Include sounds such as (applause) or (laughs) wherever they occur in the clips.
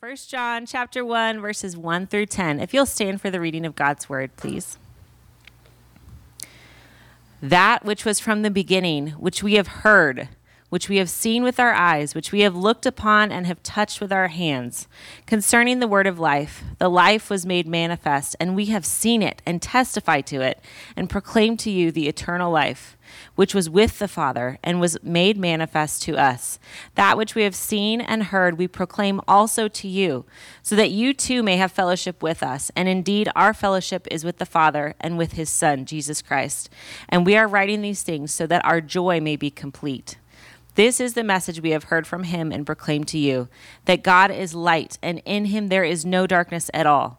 1 John chapter 1 verses 1 through 10. If you'll stand for the reading of God's word, please. That which was from the beginning, which we have heard, which we have seen with our eyes, which we have looked upon and have touched with our hands, concerning the word of life. The life was made manifest, and we have seen it and testify to it, and proclaim to you the eternal life, which was with the Father and was made manifest to us. That which we have seen and heard, we proclaim also to you, so that you too may have fellowship with us. And indeed, our fellowship is with the Father and with his Son, Jesus Christ. And we are writing these things so that our joy may be complete. This is the message we have heard from him and proclaimed to you that God is light, and in him there is no darkness at all.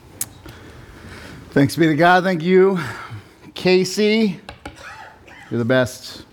Thanks be to God. Thank you, Casey. You're the best.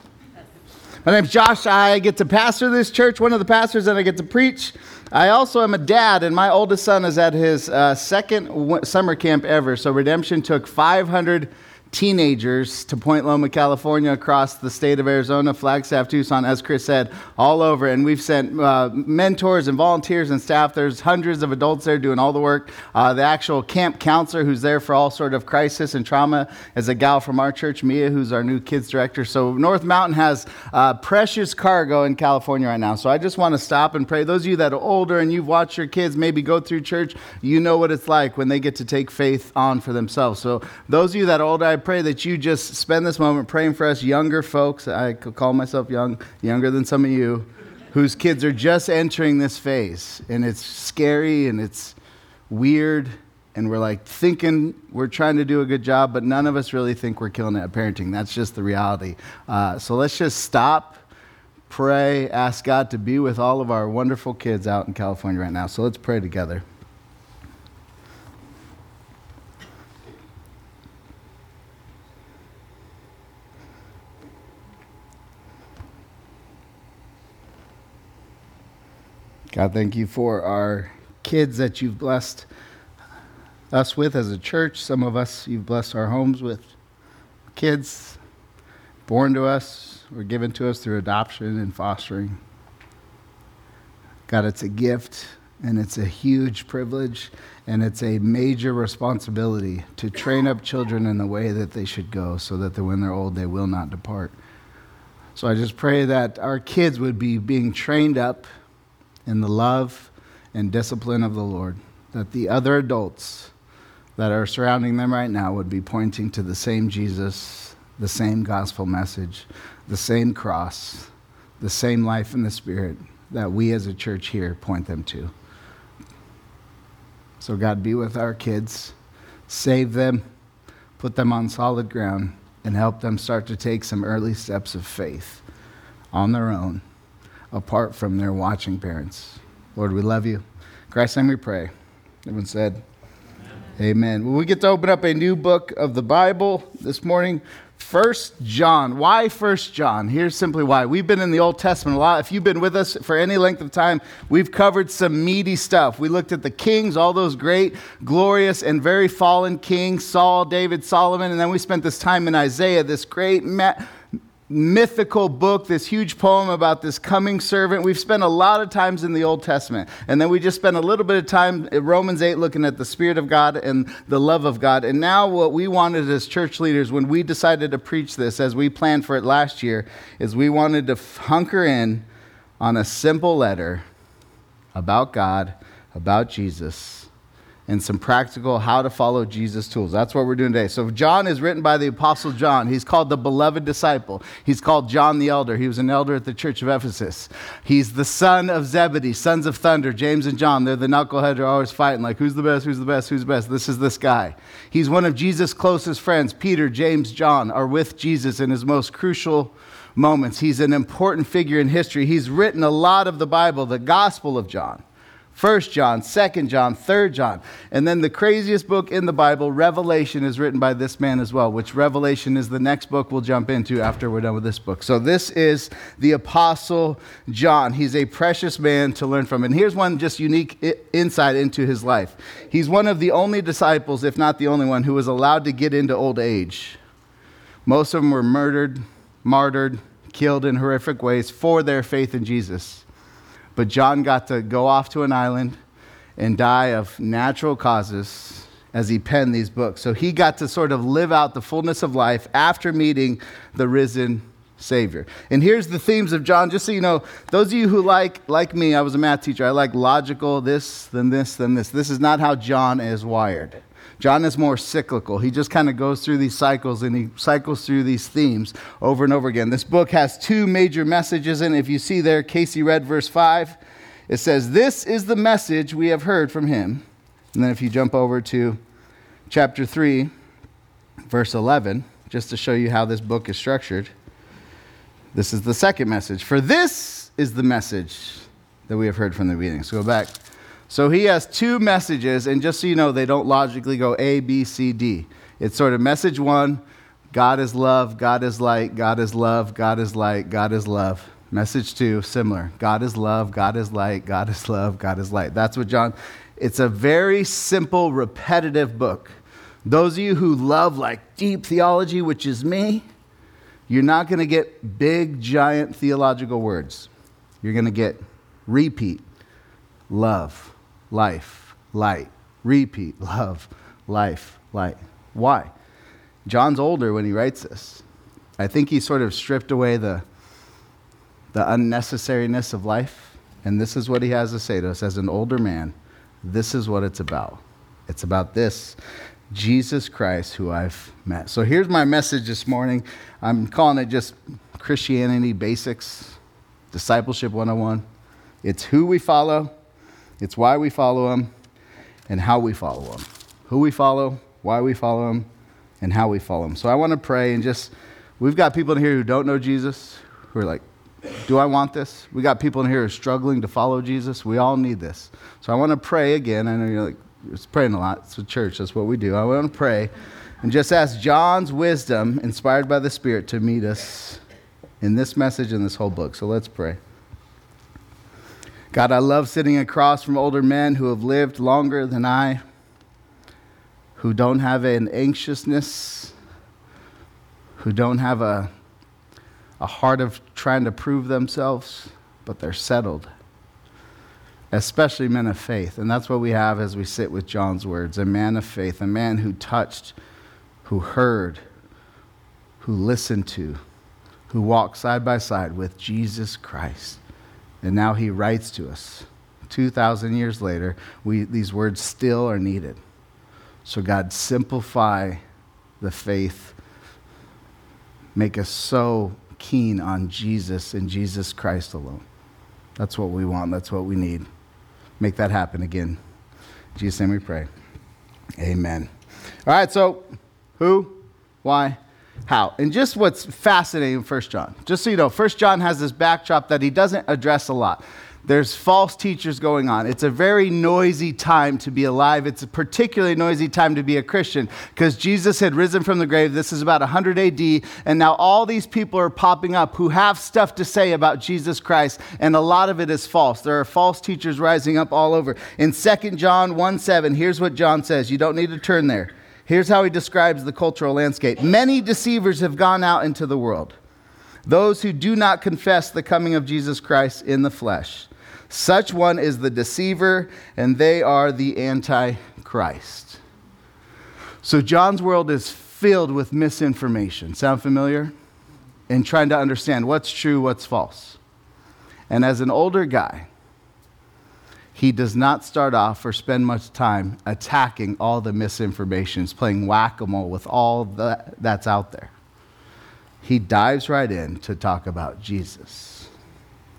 My name's Josh. I get to pastor this church, one of the pastors, and I get to preach. I also am a dad, and my oldest son is at his uh, second summer camp ever. So Redemption took 500 teenagers to Point Loma, California, across the state of Arizona, Flagstaff, Tucson, as Chris said, all over. And we've sent uh, mentors and volunteers and staff. There's hundreds of adults there doing all the work. Uh, the actual camp counselor who's there for all sort of crisis and trauma is a gal from our church, Mia, who's our new kids director. So North Mountain has uh, precious cargo in California right now. So I just want to stop and pray. Those of you that are older and you've watched your kids maybe go through church, you know what it's like when they get to take faith on for themselves. So those of you that are older, I pray that you just spend this moment praying for us younger folks. I could call myself young, younger than some of you, whose kids are just entering this phase. And it's scary and it's weird. And we're like thinking we're trying to do a good job, but none of us really think we're killing it at parenting. That's just the reality. Uh, so let's just stop, pray, ask God to be with all of our wonderful kids out in California right now. So let's pray together. God, thank you for our kids that you've blessed us with as a church. Some of us you've blessed our homes with kids born to us or given to us through adoption and fostering. God, it's a gift and it's a huge privilege and it's a major responsibility to train up children in the way that they should go so that when they're old they will not depart. So I just pray that our kids would be being trained up in the love and discipline of the Lord, that the other adults that are surrounding them right now would be pointing to the same Jesus, the same gospel message, the same cross, the same life in the Spirit that we as a church here point them to. So, God, be with our kids, save them, put them on solid ground, and help them start to take some early steps of faith on their own apart from their watching parents. Lord, we love you. Christ's name we pray. Everyone said, Amen. Amen. Well, we get to open up a new book of the Bible this morning. First John. Why First John? Here's simply why. We've been in the Old Testament a lot. If you've been with us for any length of time, we've covered some meaty stuff. We looked at the kings, all those great, glorious, and very fallen kings Saul, David, Solomon, and then we spent this time in Isaiah, this great. Ma- mythical book, this huge poem about this coming servant. We've spent a lot of times in the Old Testament. And then we just spent a little bit of time in Romans 8 looking at the Spirit of God and the love of God. And now, what we wanted as church leaders when we decided to preach this, as we planned for it last year, is we wanted to hunker in on a simple letter about God, about Jesus and some practical how to follow Jesus tools. That's what we're doing today. So, John is written by the Apostle John. He's called the beloved disciple. He's called John the Elder. He was an elder at the church of Ephesus. He's the son of Zebedee, sons of thunder, James and John. They're the knuckleheads who are always fighting, like, who's the best, who's the best, who's the best? This is this guy. He's one of Jesus' closest friends. Peter, James, John are with Jesus in his most crucial moments. He's an important figure in history. He's written a lot of the Bible, the Gospel of John First John, Second John, Third John. And then the craziest book in the Bible, Revelation, is written by this man as well, which Revelation is the next book we'll jump into after we're done with this book. So this is the Apostle John. He's a precious man to learn from. And here's one just unique insight into his life. He's one of the only disciples, if not the only one, who was allowed to get into old age. Most of them were murdered, martyred, killed in horrific ways for their faith in Jesus. But John got to go off to an island and die of natural causes as he penned these books. So he got to sort of live out the fullness of life after meeting the risen Savior. And here's the themes of John, just so you know, those of you who like, like me, I was a math teacher, I like logical, this, then this, then this. This is not how John is wired. John is more cyclical. He just kind of goes through these cycles and he cycles through these themes over and over again. This book has two major messages in. If you see there, Casey read verse 5. It says, This is the message we have heard from him. And then if you jump over to chapter 3, verse 11, just to show you how this book is structured, this is the second message. For this is the message that we have heard from the beginning. So go back so he has two messages, and just so you know, they don't logically go A, B, C, D. It's sort of message one God is love, God is light, God is love, God is light, God is love. Message two, similar God is love, God is light, God is love, God is light. That's what John, it's a very simple, repetitive book. Those of you who love like deep theology, which is me, you're not going to get big, giant theological words. You're going to get repeat, love, life, light. Repeat, (laughs) love, life, light. Why? John's older when he writes this. I think he sort of stripped away the, the unnecessariness of life. And this is what he has to say to us as an older man. This is what it's about. It's about this Jesus Christ, who I've met. So here's my message this morning. I'm calling it just Christianity Basics, Discipleship 101. It's who we follow, it's why we follow him and how we follow him. Who we follow, why we follow him, and how we follow him. So I want to pray and just, we've got people in here who don't know Jesus, who are like, do I want this? We got people in here who are struggling to follow Jesus. We all need this. So I want to pray again. I know you're like, it's praying a lot. It's a church. That's what we do. I want to pray and just ask John's wisdom, inspired by the Spirit, to meet us in this message and this whole book. So let's pray. God, I love sitting across from older men who have lived longer than I, who don't have an anxiousness, who don't have a, a heart of trying to prove themselves, but they're settled. Especially men of faith. And that's what we have as we sit with John's words a man of faith, a man who touched, who heard, who listened to, who walked side by side with Jesus Christ. And now he writes to us. 2,000 years later, we, these words still are needed. So, God, simplify the faith. Make us so keen on Jesus and Jesus Christ alone. That's what we want. That's what we need. Make that happen again. In Jesus' name we pray. Amen. All right, so who, why, how. And just what's fascinating First John, just so you know, First John has this backdrop that he doesn't address a lot. There's false teachers going on. It's a very noisy time to be alive. It's a particularly noisy time to be a Christian because Jesus had risen from the grave. This is about 100 AD. And now all these people are popping up who have stuff to say about Jesus Christ. And a lot of it is false. There are false teachers rising up all over. In 2 John 1 7, here's what John says. You don't need to turn there. Here's how he describes the cultural landscape Many deceivers have gone out into the world, those who do not confess the coming of Jesus Christ in the flesh. Such one is the deceiver, and they are the antichrist. So, John's world is filled with misinformation. Sound familiar? In trying to understand what's true, what's false. And as an older guy, he does not start off or spend much time attacking all the misinformations, playing whack a mole with all that, that's out there. He dives right in to talk about Jesus.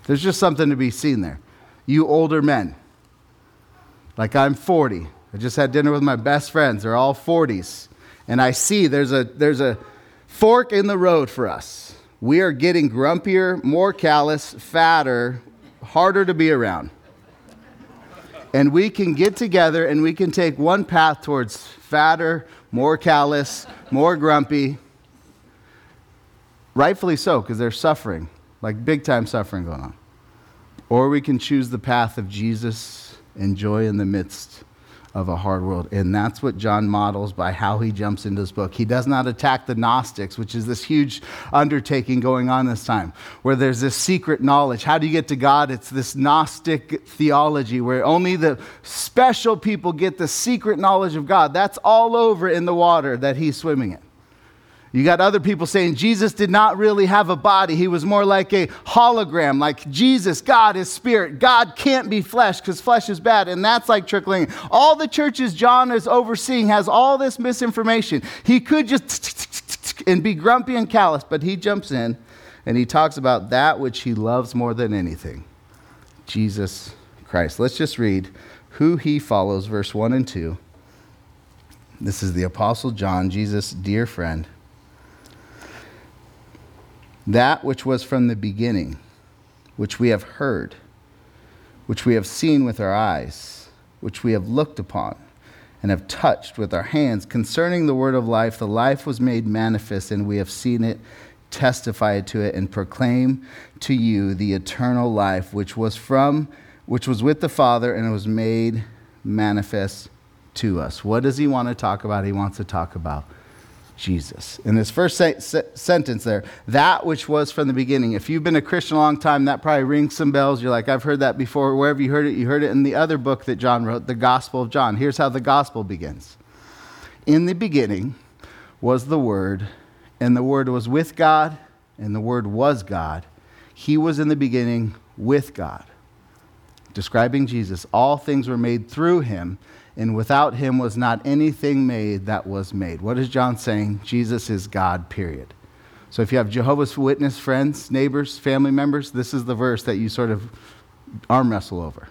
There's just something to be seen there. You older men, like I'm 40, I just had dinner with my best friends, they're all 40s, and I see there's a, there's a fork in the road for us. We are getting grumpier, more callous, fatter, harder to be around. And we can get together and we can take one path towards fatter, more callous, more grumpy. Rightfully so, because they're suffering, like big time suffering going on. Or we can choose the path of Jesus and joy in the midst of a hard world. And that's what John models by how he jumps into this book. He does not attack the Gnostics, which is this huge undertaking going on this time, where there's this secret knowledge. How do you get to God? It's this Gnostic theology where only the special people get the secret knowledge of God. That's all over in the water that he's swimming in. You got other people saying Jesus did not really have a body. He was more like a hologram, like Jesus, God is spirit. God can't be flesh because flesh is bad. And that's like trickling. All the churches John is overseeing has all this misinformation. He could just and be grumpy and callous, but he jumps in and he talks about that which he loves more than anything Jesus Christ. Let's just read who he follows, verse 1 and 2. This is the Apostle John, Jesus' dear friend that which was from the beginning, which we have heard, which we have seen with our eyes, which we have looked upon, and have touched with our hands concerning the word of life. The life was made manifest, and we have seen it, testified to it, and proclaim to you the eternal life which was from which was with the Father and it was made manifest to us. What does he want to talk about? He wants to talk about Jesus. In this first se- se- sentence there, that which was from the beginning. If you've been a Christian a long time, that probably rings some bells. You're like, I've heard that before. Wherever you heard it, you heard it in the other book that John wrote, the Gospel of John. Here's how the Gospel begins In the beginning was the Word, and the Word was with God, and the Word was God. He was in the beginning with God. Describing Jesus, all things were made through him and without him was not anything made that was made. What is John saying? Jesus is God, period. So if you have Jehovah's Witness friends, neighbors, family members, this is the verse that you sort of arm wrestle over.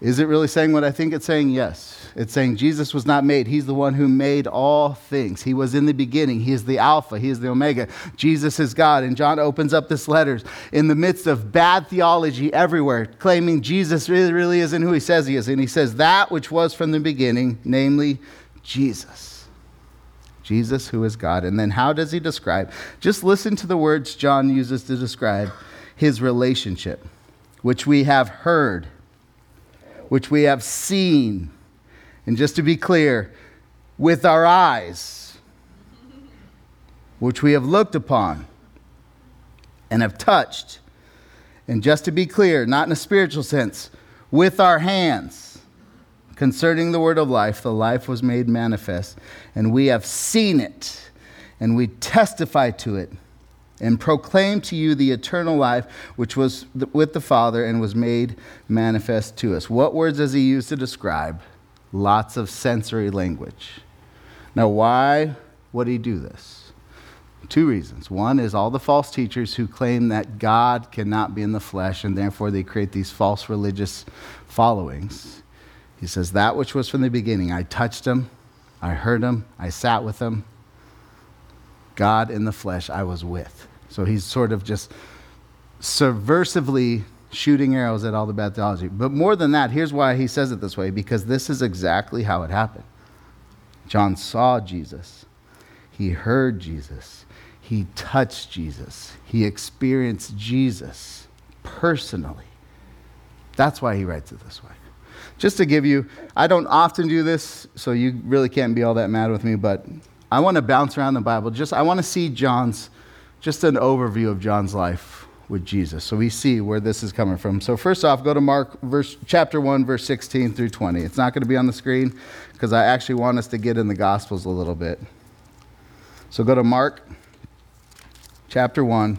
Is it really saying what I think it's saying? Yes. It's saying Jesus was not made. He's the one who made all things. He was in the beginning. He is the Alpha. He is the Omega. Jesus is God. And John opens up this letter in the midst of bad theology everywhere, claiming Jesus really, really isn't who he says he is. And he says, That which was from the beginning, namely Jesus. Jesus, who is God. And then how does he describe? Just listen to the words John uses to describe his relationship, which we have heard which we have seen. And just to be clear, with our eyes, which we have looked upon and have touched. And just to be clear, not in a spiritual sense, with our hands concerning the word of life, the life was made manifest, and we have seen it, and we testify to it and proclaim to you the eternal life which was with the Father and was made manifest to us. What words does he use to describe? Lots of sensory language. Now, why would he do this? Two reasons. One is all the false teachers who claim that God cannot be in the flesh and therefore they create these false religious followings. He says, That which was from the beginning, I touched him, I heard him, I sat with him, God in the flesh I was with. So he's sort of just subversively shooting arrows at all the bad theology. But more than that, here's why he says it this way because this is exactly how it happened. John saw Jesus, he heard Jesus, he touched Jesus, he experienced Jesus personally. That's why he writes it this way. Just to give you, I don't often do this, so you really can't be all that mad with me, but I want to bounce around the Bible. Just I want to see John's just an overview of John's life with Jesus. So we see where this is coming from. So first off, go to Mark verse chapter 1 verse 16 through 20. It's not going to be on the screen because I actually want us to get in the gospels a little bit. So go to Mark chapter 1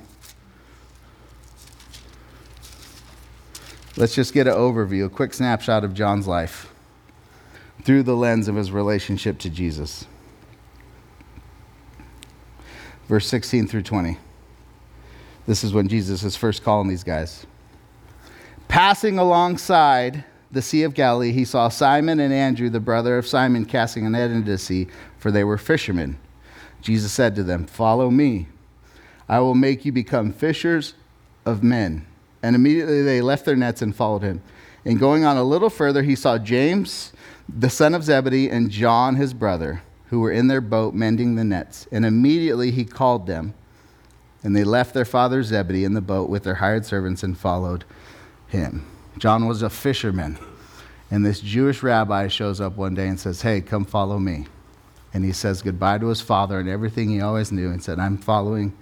Let's just get an overview, a quick snapshot of John's life through the lens of his relationship to Jesus verse 16 through 20. This is when Jesus is first calling these guys. Passing alongside the Sea of Galilee, he saw Simon and Andrew, the brother of Simon, casting a net into the sea, for they were fishermen. Jesus said to them, Follow me. I will make you become fishers of men. And immediately they left their nets and followed him. And going on a little further, he saw James, the son of Zebedee, and John, his brother, who were in their boat mending the nets. And immediately he called them. And they left their father Zebedee in the boat with their hired servants and followed him. John was a fisherman. And this Jewish rabbi shows up one day and says, Hey, come follow me. And he says goodbye to his father and everything he always knew and said, I'm following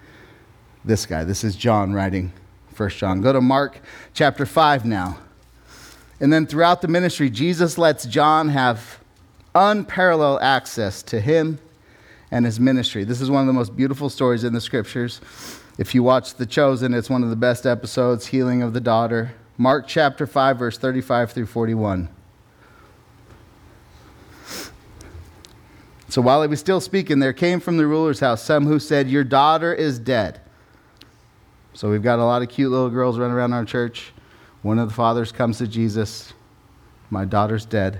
this guy. This is John writing First John. Go to Mark chapter 5 now. And then throughout the ministry, Jesus lets John have unparalleled access to him and his ministry. This is one of the most beautiful stories in the scriptures. If you watch The Chosen, it's one of the best episodes, Healing of the Daughter. Mark chapter 5, verse 35 through 41. So while he was still speaking, there came from the ruler's house some who said, Your daughter is dead. So we've got a lot of cute little girls running around our church. One of the fathers comes to Jesus, My daughter's dead.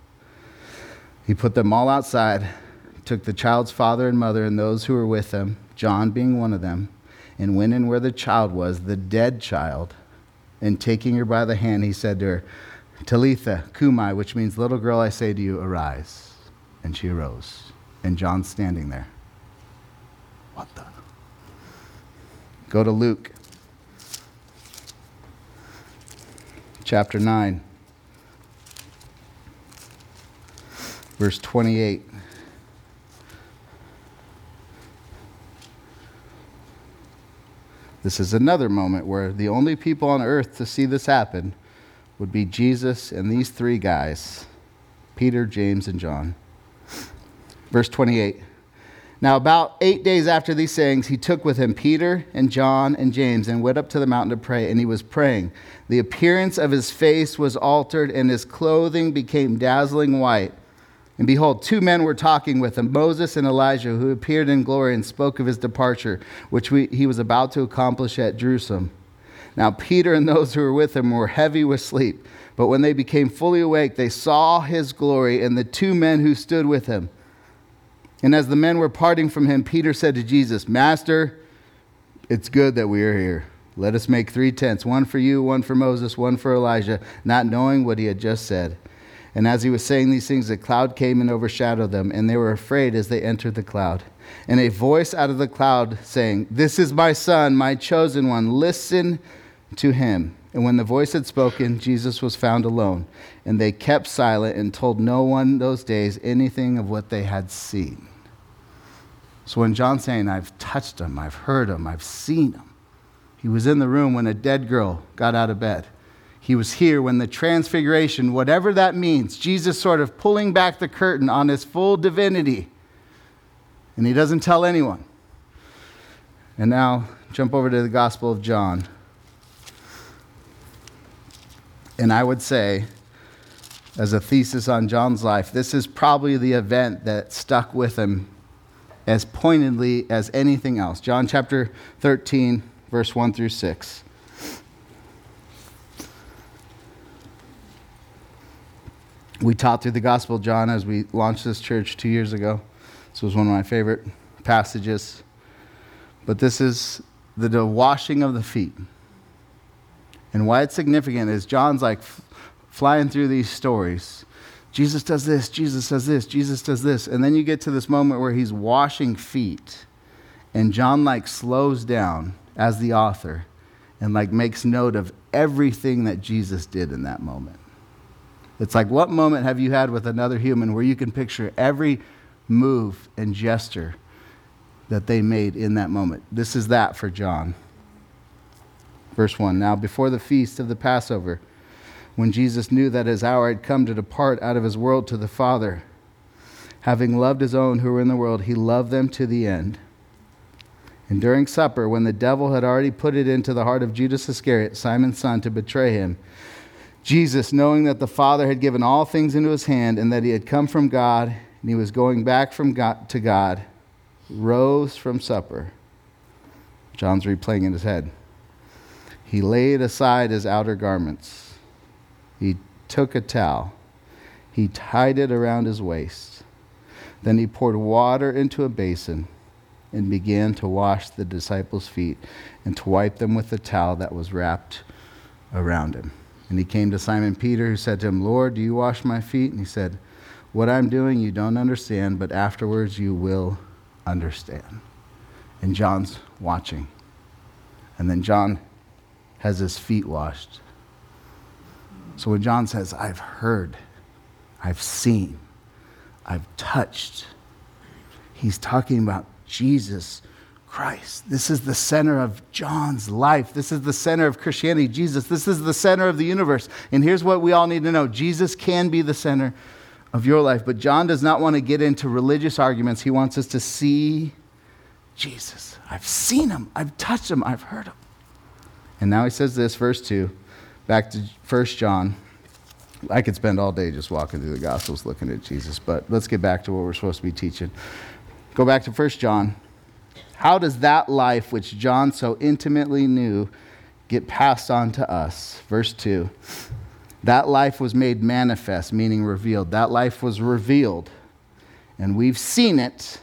He put them all outside, took the child's father and mother and those who were with them, John being one of them, and went in where the child was, the dead child. And taking her by the hand, he said to her, Talitha, Cumi, which means, Little girl, I say to you, arise. And she arose. And John's standing there. What the? Go to Luke chapter 9, verse 28. This is another moment where the only people on earth to see this happen would be Jesus and these three guys Peter, James, and John. Verse 28. Now, about eight days after these sayings, he took with him Peter and John and James and went up to the mountain to pray, and he was praying. The appearance of his face was altered, and his clothing became dazzling white. And behold, two men were talking with him, Moses and Elijah, who appeared in glory and spoke of his departure, which we, he was about to accomplish at Jerusalem. Now, Peter and those who were with him were heavy with sleep. But when they became fully awake, they saw his glory and the two men who stood with him. And as the men were parting from him, Peter said to Jesus, Master, it's good that we are here. Let us make three tents one for you, one for Moses, one for Elijah, not knowing what he had just said. And as he was saying these things, a cloud came and overshadowed them, and they were afraid as they entered the cloud. And a voice out of the cloud saying, This is my son, my chosen one. Listen to him. And when the voice had spoken, Jesus was found alone. And they kept silent and told no one those days anything of what they had seen. So when John's saying, I've touched him, I've heard him, I've seen him, he was in the room when a dead girl got out of bed. He was here when the transfiguration, whatever that means, Jesus sort of pulling back the curtain on his full divinity. And he doesn't tell anyone. And now, jump over to the Gospel of John. And I would say, as a thesis on John's life, this is probably the event that stuck with him as pointedly as anything else. John chapter 13, verse 1 through 6. We taught through the Gospel of John as we launched this church two years ago. This was one of my favorite passages. But this is the, the washing of the feet. And why it's significant is John's like f- flying through these stories Jesus does this, Jesus does this, Jesus does this. And then you get to this moment where he's washing feet. And John like slows down as the author and like makes note of everything that Jesus did in that moment. It's like what moment have you had with another human where you can picture every move and gesture that they made in that moment? This is that for John. Verse 1 Now, before the feast of the Passover, when Jesus knew that his hour had come to depart out of his world to the Father. Having loved his own who were in the world, he loved them to the end. And during supper, when the devil had already put it into the heart of Judas Iscariot, Simon's son, to betray him, Jesus, knowing that the Father had given all things into his hand and that he had come from God and he was going back from God to God, rose from supper. John's replaying in his head. He laid aside his outer garments. He took a towel. He tied it around his waist. Then he poured water into a basin and began to wash the disciples' feet and to wipe them with the towel that was wrapped around him. And he came to Simon Peter, who said to him, Lord, do you wash my feet? And he said, What I'm doing you don't understand, but afterwards you will understand. And John's watching. And then John has his feet washed. So when John says, I've heard, I've seen, I've touched, he's talking about Jesus Christ. This is the center of John's life. This is the center of Christianity. Jesus, this is the center of the universe. And here's what we all need to know Jesus can be the center of your life. But John does not want to get into religious arguments. He wants us to see Jesus. I've seen him, I've touched him, I've heard him. And now he says this, verse 2, back to 1 John. I could spend all day just walking through the Gospels looking at Jesus, but let's get back to what we're supposed to be teaching. Go back to 1 John how does that life, which John so intimately knew, get passed on to us? Verse 2. That life was made manifest, meaning revealed. That life was revealed, and we've seen it,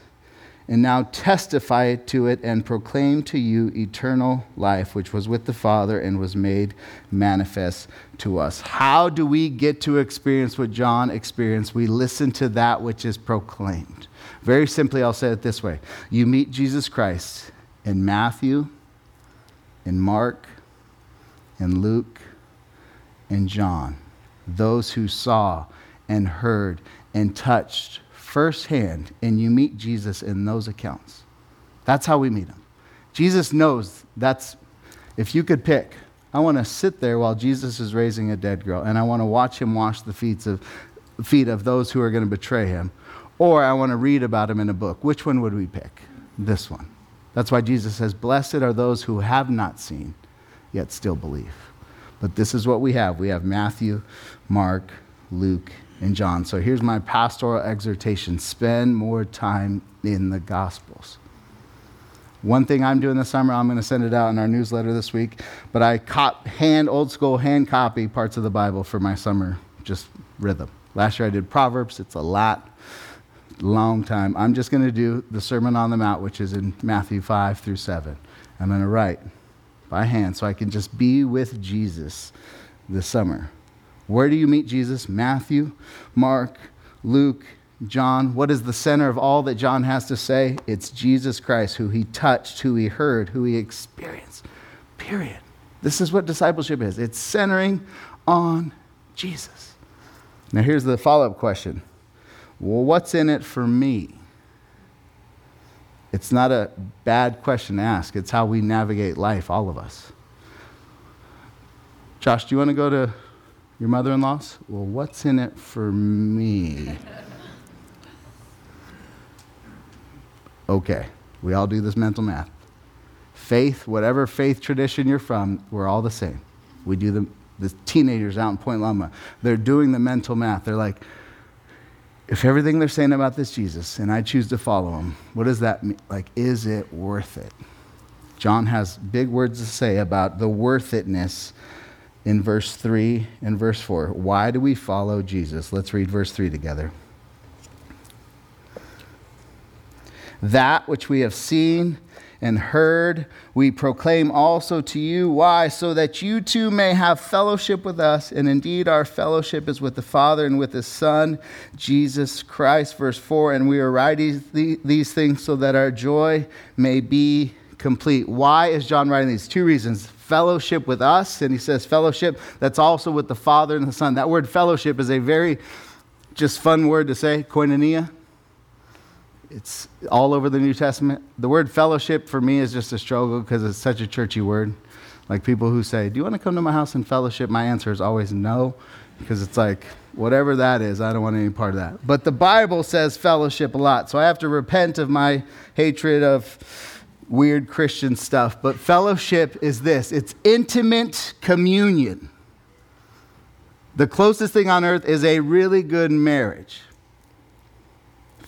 and now testify to it and proclaim to you eternal life, which was with the Father and was made manifest to us. How do we get to experience what John experienced? We listen to that which is proclaimed. Very simply, I'll say it this way you meet Jesus Christ in Matthew, in Mark, in Luke, in John. Those who saw and heard and touched firsthand, and you meet Jesus in those accounts. That's how we meet him. Jesus knows that's, if you could pick, I want to sit there while Jesus is raising a dead girl, and I want to watch him wash the feet of, feet of those who are going to betray him or I want to read about him in a book. Which one would we pick? This one. That's why Jesus says, Blessed are those who have not seen, yet still believe. But this is what we have we have Matthew, Mark, Luke, and John. So here's my pastoral exhortation spend more time in the Gospels. One thing I'm doing this summer, I'm going to send it out in our newsletter this week, but I cop, hand, old school hand copy parts of the Bible for my summer just rhythm. Last year I did Proverbs, it's a lot long time. I'm just going to do the Sermon on the Mount, which is in Matthew 5 through 7. I'm going to write by hand so I can just be with Jesus this summer. Where do you meet Jesus? Matthew, Mark, Luke, John. What is the center of all that John has to say? It's Jesus Christ, who he touched, who he heard, who he experienced. Period. This is what discipleship is it's centering on Jesus. Now, here's the follow up question well, what's in it for me? It's not a bad question to ask. It's how we navigate life, all of us. Josh, do you want to go to your mother in law's? Well, what's in it for me? (laughs) Okay, we all do this mental math. Faith, whatever faith tradition you're from, we're all the same. We do the, the teenagers out in Point Loma, they're doing the mental math. They're like, if everything they're saying about this Jesus and I choose to follow him, what does that mean? Like, is it worth it? John has big words to say about the worth itness in verse 3 and verse 4. Why do we follow Jesus? Let's read verse 3 together. That which we have seen and heard, we proclaim also to you. Why? So that you too may have fellowship with us. And indeed, our fellowship is with the Father and with His Son, Jesus Christ. Verse 4 And we are writing these things so that our joy may be complete. Why is John writing these? Two reasons. Fellowship with us, and he says fellowship that's also with the Father and the Son. That word fellowship is a very just fun word to say, koinonia it's all over the New Testament. The word fellowship for me is just a struggle because it's such a churchy word. Like people who say, Do you want to come to my house and fellowship? My answer is always no, because it's like, whatever that is, I don't want any part of that. But the Bible says fellowship a lot. So I have to repent of my hatred of weird Christian stuff. But fellowship is this it's intimate communion. The closest thing on earth is a really good marriage.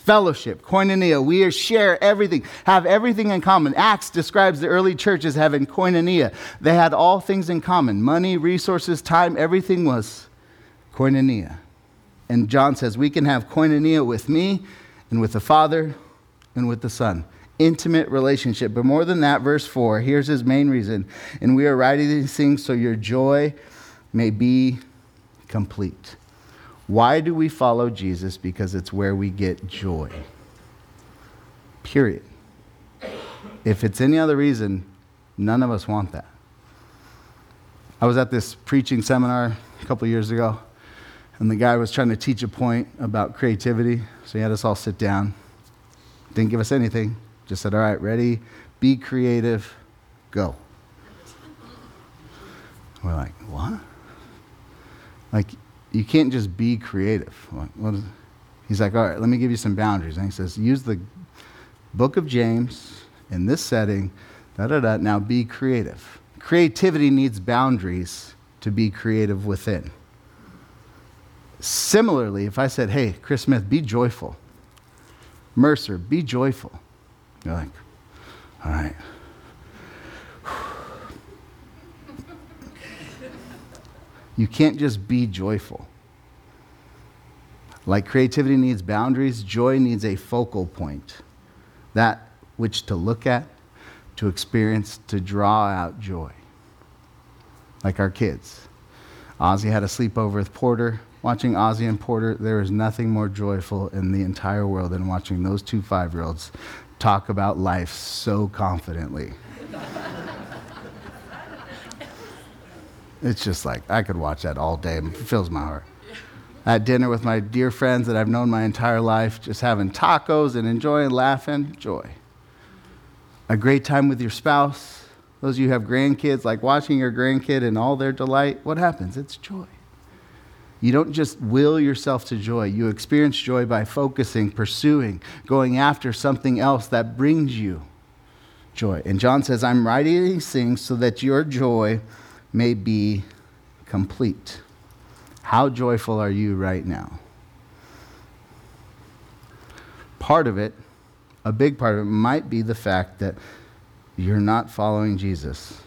Fellowship, koinonia, we share everything, have everything in common. Acts describes the early church as having koinonia. They had all things in common money, resources, time, everything was koinonia. And John says, We can have koinonia with me and with the Father and with the Son. Intimate relationship. But more than that, verse 4, here's his main reason. And we are writing these things so your joy may be complete. Why do we follow Jesus? Because it's where we get joy. Period. If it's any other reason, none of us want that. I was at this preaching seminar a couple years ago, and the guy was trying to teach a point about creativity. So he had us all sit down. Didn't give us anything, just said, All right, ready, be creative, go. We're like, What? Like, you can't just be creative. He's like, all right, let me give you some boundaries. And he says, use the book of James in this setting, da da da. Now be creative. Creativity needs boundaries to be creative within. Similarly, if I said, hey, Chris Smith, be joyful. Mercer, be joyful. You're like, all right. You can't just be joyful. Like creativity needs boundaries, joy needs a focal point. That which to look at, to experience, to draw out joy. Like our kids. Ozzy had a sleepover with Porter. Watching Ozzy and Porter, there is nothing more joyful in the entire world than watching those two five year olds talk about life so confidently. It's just like, I could watch that all day. It fills my heart. At dinner with my dear friends that I've known my entire life, just having tacos and enjoying laughing, joy. A great time with your spouse. Those of you who have grandkids, like watching your grandkid and all their delight, what happens? It's joy. You don't just will yourself to joy. You experience joy by focusing, pursuing, going after something else that brings you joy. And John says, I'm writing these things so that your joy may be complete. How joyful are you right now? Part of it, a big part of it, might be the fact that you're not following Jesus.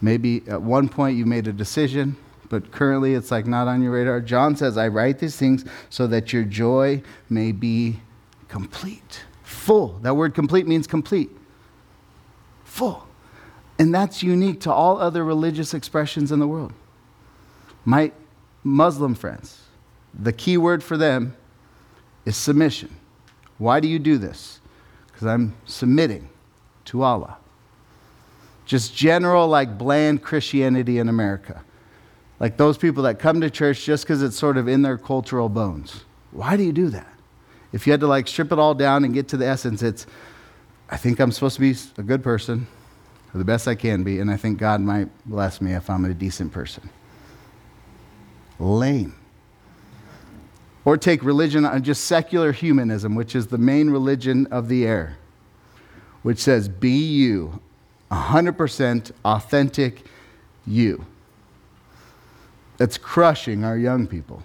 Maybe at one point you made a decision, but currently it's like not on your radar. John says, I write these things so that your joy may be complete, full. That word complete means complete, full. And that's unique to all other religious expressions in the world. My Muslim friends, the key word for them is submission. Why do you do this? Because I'm submitting to Allah. Just general, like bland Christianity in America. Like those people that come to church just because it's sort of in their cultural bones. Why do you do that? If you had to like strip it all down and get to the essence, it's I think I'm supposed to be a good person the best I can be, and I think God might bless me if I'm a decent person. Lame. Or take religion, on just secular humanism, which is the main religion of the air, which says, be you, 100% authentic you. That's crushing our young people.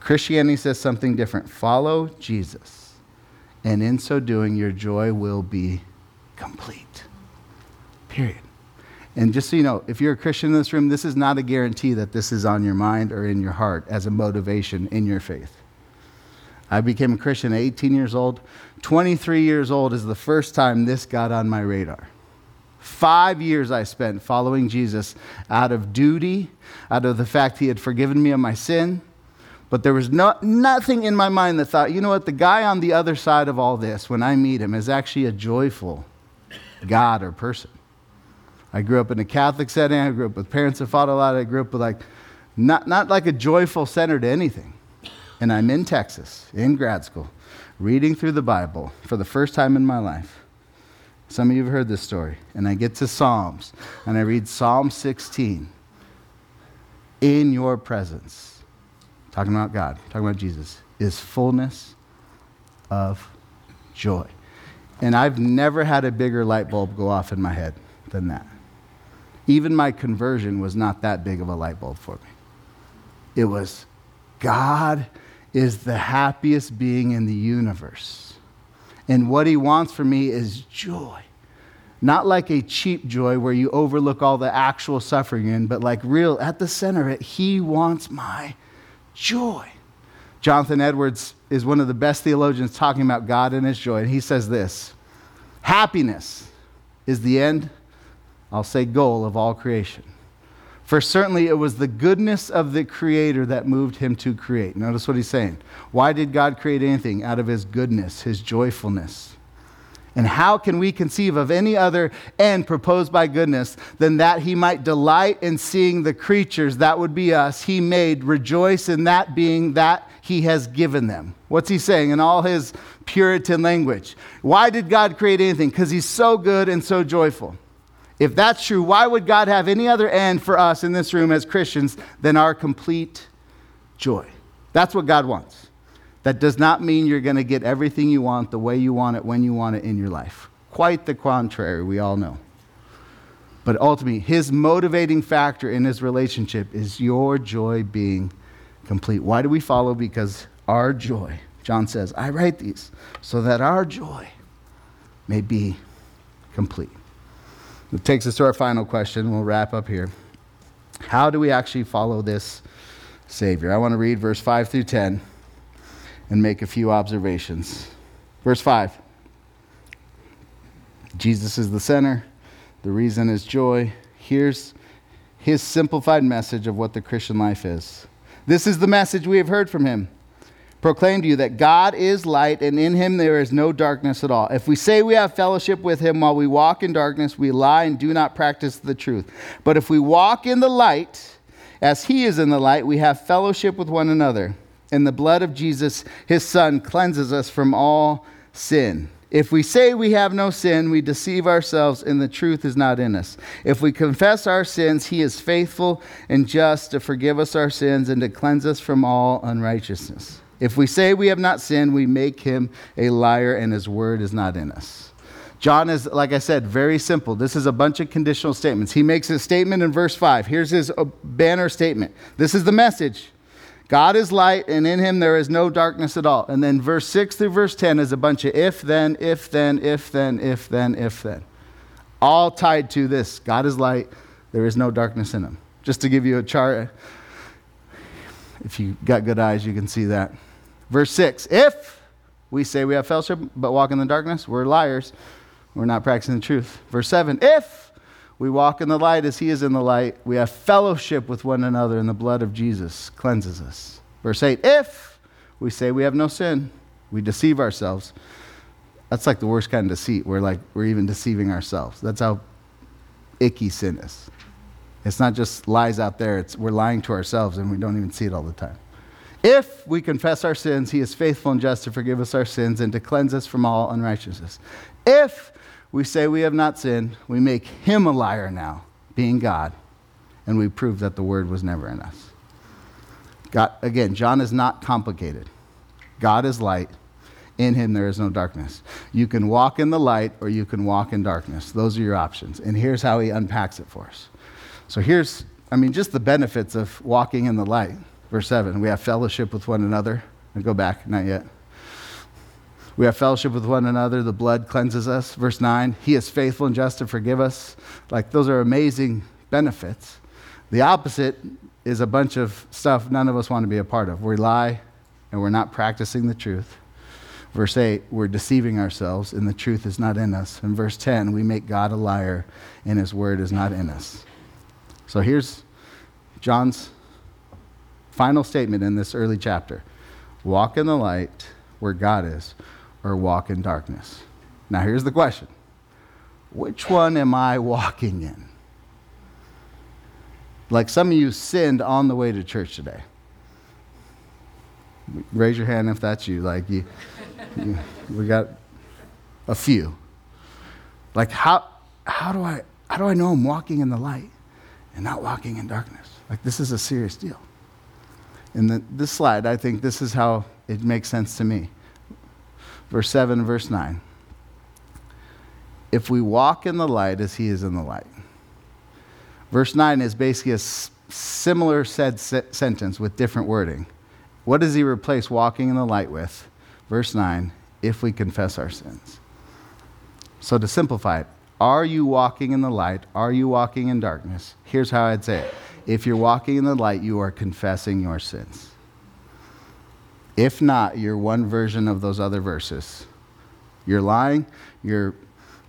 Christianity says something different follow Jesus, and in so doing, your joy will be complete. Period. And just so you know, if you're a Christian in this room, this is not a guarantee that this is on your mind or in your heart as a motivation in your faith. I became a Christian at 18 years old. 23 years old is the first time this got on my radar. Five years I spent following Jesus out of duty, out of the fact he had forgiven me of my sin. But there was no, nothing in my mind that thought, you know what, the guy on the other side of all this, when I meet him, is actually a joyful, God or person. I grew up in a Catholic setting. I grew up with parents that fought a lot. I grew up with like, not, not like a joyful center to anything. And I'm in Texas, in grad school, reading through the Bible for the first time in my life. Some of you have heard this story. And I get to Psalms, and I read Psalm 16. In your presence, talking about God, talking about Jesus, is fullness of joy. And I've never had a bigger light bulb go off in my head than that. Even my conversion was not that big of a light bulb for me. It was God is the happiest being in the universe. And what he wants for me is joy. Not like a cheap joy where you overlook all the actual suffering in, but like real, at the center of it, he wants my joy. Jonathan Edwards is one of the best theologians talking about God and his joy, and he says this Happiness is the end, I'll say goal of all creation. For certainly it was the goodness of the Creator that moved him to create. Notice what he's saying. Why did God create anything? Out of his goodness, his joyfulness. And how can we conceive of any other end proposed by goodness than that he might delight in seeing the creatures, that would be us, he made, rejoice in that being that he has given them? What's he saying in all his Puritan language? Why did God create anything? Because he's so good and so joyful. If that's true, why would God have any other end for us in this room as Christians than our complete joy? That's what God wants. That does not mean you're going to get everything you want the way you want it when you want it in your life. Quite the contrary, we all know. But ultimately, his motivating factor in his relationship is your joy being complete. Why do we follow? Because our joy, John says, I write these so that our joy may be complete. It takes us to our final question. We'll wrap up here. How do we actually follow this Savior? I want to read verse 5 through 10 and make a few observations. Verse 5 Jesus is the center, the reason is joy. Here's his simplified message of what the Christian life is. This is the message we have heard from him proclaim to you that God is light, and in him there is no darkness at all. If we say we have fellowship with him while we walk in darkness, we lie and do not practice the truth. But if we walk in the light, as he is in the light, we have fellowship with one another. And the blood of Jesus, his son, cleanses us from all sin. If we say we have no sin, we deceive ourselves and the truth is not in us. If we confess our sins, he is faithful and just to forgive us our sins and to cleanse us from all unrighteousness. If we say we have not sinned, we make him a liar and his word is not in us. John is, like I said, very simple. This is a bunch of conditional statements. He makes a statement in verse 5. Here's his uh, banner statement. This is the message God is light, and in him there is no darkness at all. And then verse 6 through verse 10 is a bunch of if then, if then, if then, if then, if then. All tied to this God is light, there is no darkness in him. Just to give you a chart, if you got good eyes, you can see that. Verse 6 If we say we have fellowship but walk in the darkness, we're liars. We're not practicing the truth. Verse 7 If we walk in the light as he is in the light, we have fellowship with one another, and the blood of Jesus cleanses us. Verse 8 If we say we have no sin, we deceive ourselves. That's like the worst kind of deceit. We're like, we're even deceiving ourselves. That's how icky sin is. It's not just lies out there, it's, we're lying to ourselves and we don't even see it all the time. If we confess our sins, he is faithful and just to forgive us our sins and to cleanse us from all unrighteousness. If we say we have not sinned, we make him a liar now, being God, and we prove that the word was never in us. God, again, John is not complicated. God is light. In him there is no darkness. You can walk in the light or you can walk in darkness. Those are your options. And here's how he unpacks it for us. So here's, I mean, just the benefits of walking in the light. Verse 7 we have fellowship with one another. Go back, not yet. We have fellowship with one another. The blood cleanses us. Verse 9, He is faithful and just to forgive us. Like, those are amazing benefits. The opposite is a bunch of stuff none of us want to be a part of. We lie and we're not practicing the truth. Verse 8, we're deceiving ourselves and the truth is not in us. In verse 10, we make God a liar and his word is not in us. So here's John's final statement in this early chapter walk in the light where God is, or walk in darkness. Now, here's the question which one am I walking in? Like some of you sinned on the way to church today. Raise your hand if that's you. Like you, you we got a few. Like how how do I how do I know I'm walking in the light and not walking in darkness? Like this is a serious deal in the, this slide, I think this is how it makes sense to me. Verse 7, verse 9. If we walk in the light as he is in the light, Verse 9 is basically a similar said se- sentence with different wording. What does he replace walking in the light with? Verse 9, if we confess our sins. So to simplify it, are you walking in the light? Are you walking in darkness? Here's how I'd say it. If you're walking in the light, you are confessing your sins. If not, you're one version of those other verses. You're lying, you're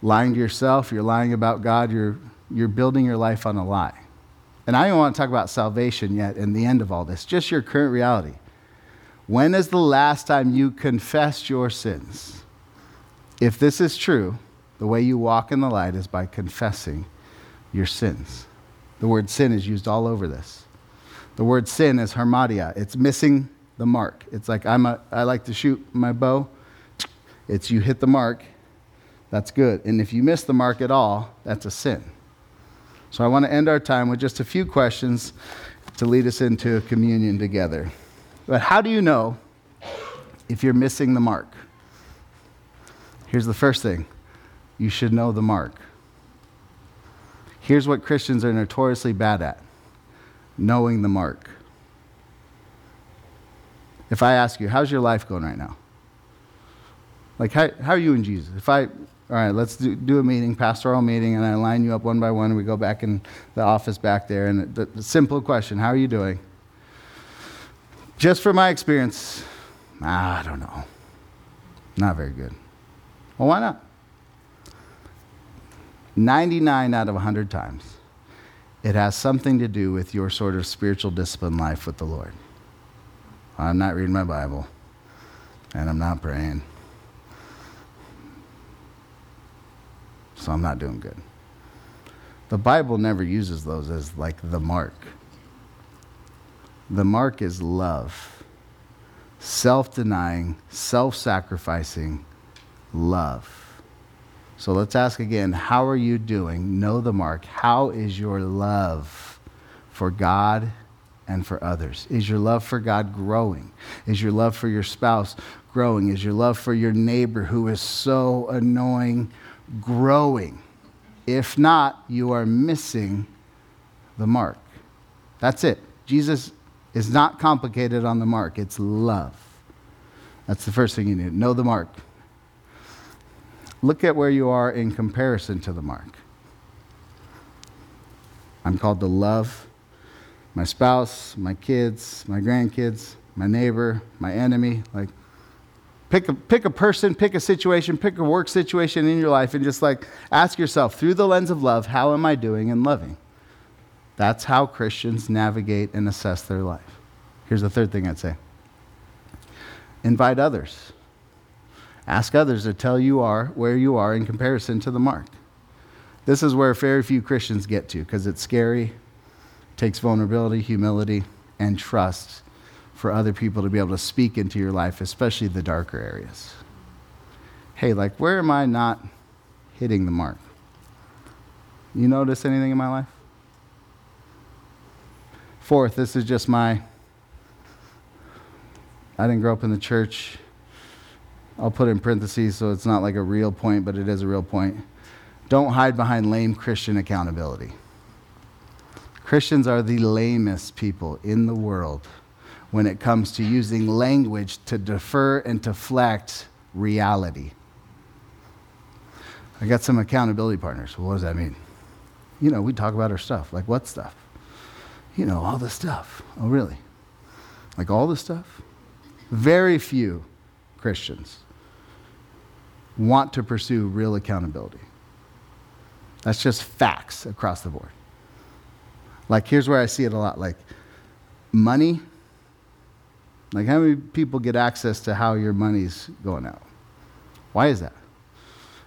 lying to yourself, you're lying about God, you're, you're building your life on a lie. And I don't want to talk about salvation yet in the end of all this, just your current reality. When is the last time you confessed your sins? If this is true, the way you walk in the light is by confessing your sins. The word sin is used all over this. The word sin is hamartia. It's missing the mark. It's like I'm a, I like to shoot my bow. It's you hit the mark, that's good. And if you miss the mark at all, that's a sin. So I want to end our time with just a few questions to lead us into communion together. But how do you know if you're missing the mark? Here's the first thing you should know the mark. Here's what Christians are notoriously bad at knowing the mark. If I ask you, how's your life going right now? Like, how, how are you in Jesus? If I, all right, let's do, do a meeting, pastoral meeting, and I line you up one by one, and we go back in the office back there, and the, the simple question, how are you doing? Just from my experience, I don't know. Not very good. Well, why not? 99 out of 100 times, it has something to do with your sort of spiritual discipline life with the Lord. I'm not reading my Bible, and I'm not praying. So I'm not doing good. The Bible never uses those as like the mark. The mark is love, self denying, self sacrificing love. So let's ask again how are you doing? Know the mark. How is your love for God and for others? Is your love for God growing? Is your love for your spouse growing? Is your love for your neighbor who is so annoying growing? If not, you are missing the mark. That's it. Jesus is not complicated on the mark, it's love. That's the first thing you need. Know the mark. Look at where you are in comparison to the mark. I'm called to love my spouse, my kids, my grandkids, my neighbor, my enemy. Like, pick a, pick a person, pick a situation, pick a work situation in your life, and just like ask yourself through the lens of love, how am I doing in loving? That's how Christians navigate and assess their life. Here's the third thing I'd say invite others. Ask others to tell you are where you are in comparison to the mark. This is where very few Christians get to because it's scary, takes vulnerability, humility, and trust for other people to be able to speak into your life, especially the darker areas. Hey, like, where am I not hitting the mark? You notice anything in my life? Fourth, this is just my. I didn't grow up in the church. I'll put in parentheses so it's not like a real point, but it is a real point. Don't hide behind lame Christian accountability. Christians are the lamest people in the world when it comes to using language to defer and deflect reality. I got some accountability partners. What does that mean? You know, we talk about our stuff. Like, what stuff? You know, all the stuff. Oh, really? Like, all the stuff? Very few Christians want to pursue real accountability. That's just facts across the board. Like, here's where I see it a lot like, money. Like, how many people get access to how your money's going out? Why is that?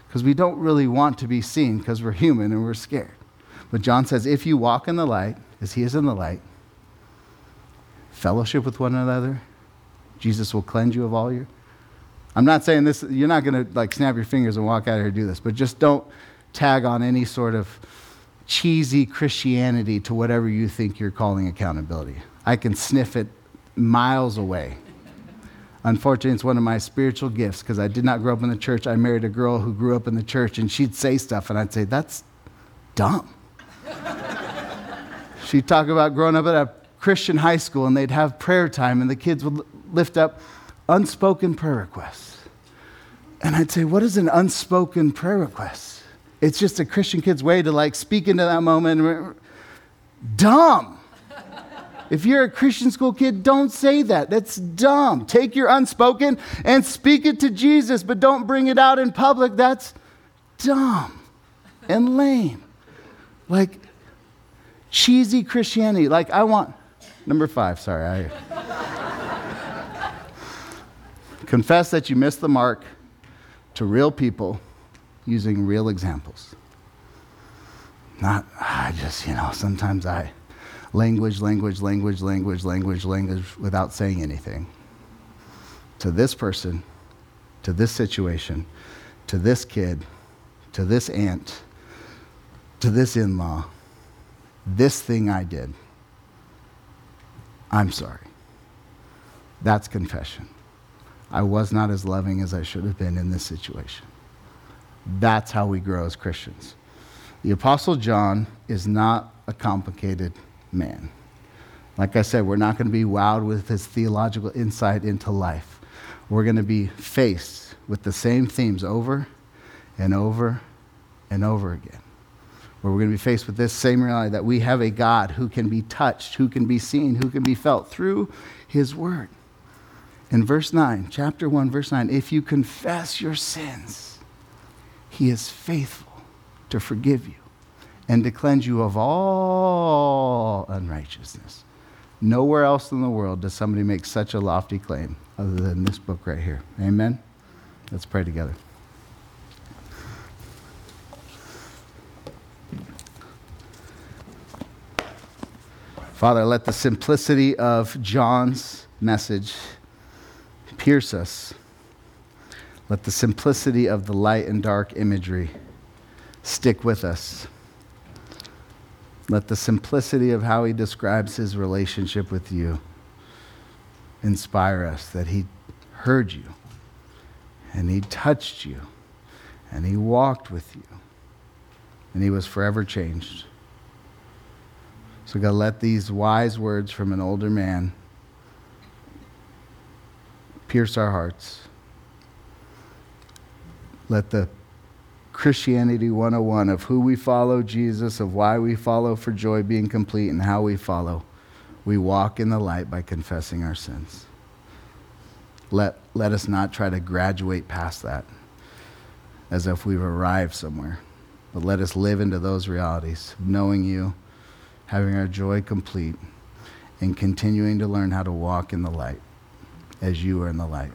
Because we don't really want to be seen because we're human and we're scared. But John says, if you walk in the light, as he is in the light, fellowship with one another, Jesus will cleanse you of all your. I'm not saying this, you're not going to like snap your fingers and walk out of here and do this, but just don't tag on any sort of cheesy Christianity to whatever you think you're calling accountability. I can sniff it miles away. Unfortunately, it's one of my spiritual gifts because I did not grow up in the church. I married a girl who grew up in the church, and she'd say stuff, and I'd say, That's dumb. (laughs) She'd talk about growing up at a Christian high school and they'd have prayer time and the kids would lift up unspoken prayer requests. And I'd say, What is an unspoken prayer request? It's just a Christian kid's way to like speak into that moment. Dumb. If you're a Christian school kid, don't say that. That's dumb. Take your unspoken and speak it to Jesus, but don't bring it out in public. That's dumb and lame. Like cheesy Christianity. Like, I want, number five, sorry. I, confess that you missed the mark to real people using real examples. Not, I just, you know, sometimes I language, language, language, language, language, language without saying anything. To this person, to this situation, to this kid, to this aunt, to this in law, this thing I did. I'm sorry. That's confession. I was not as loving as I should have been in this situation. That's how we grow as Christians. The Apostle John is not a complicated man. Like I said, we're not going to be wowed with his theological insight into life. We're going to be faced with the same themes over and over and over again. Where we're going to be faced with this same reality that we have a God who can be touched, who can be seen, who can be felt through his word. In verse 9, chapter 1, verse 9, if you confess your sins, he is faithful to forgive you and to cleanse you of all unrighteousness. Nowhere else in the world does somebody make such a lofty claim other than this book right here. Amen? Let's pray together. Father, let the simplicity of John's message pierce us let the simplicity of the light and dark imagery stick with us. Let the simplicity of how he describes his relationship with you inspire us that he heard you and he touched you and he walked with you and he was forever changed. So, God, let these wise words from an older man pierce our hearts let the Christianity 101 of who we follow Jesus, of why we follow for joy being complete, and how we follow. We walk in the light by confessing our sins. Let, let us not try to graduate past that as if we've arrived somewhere, but let us live into those realities, knowing you, having our joy complete, and continuing to learn how to walk in the light as you are in the light.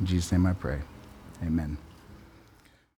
In Jesus' name I pray. Amen.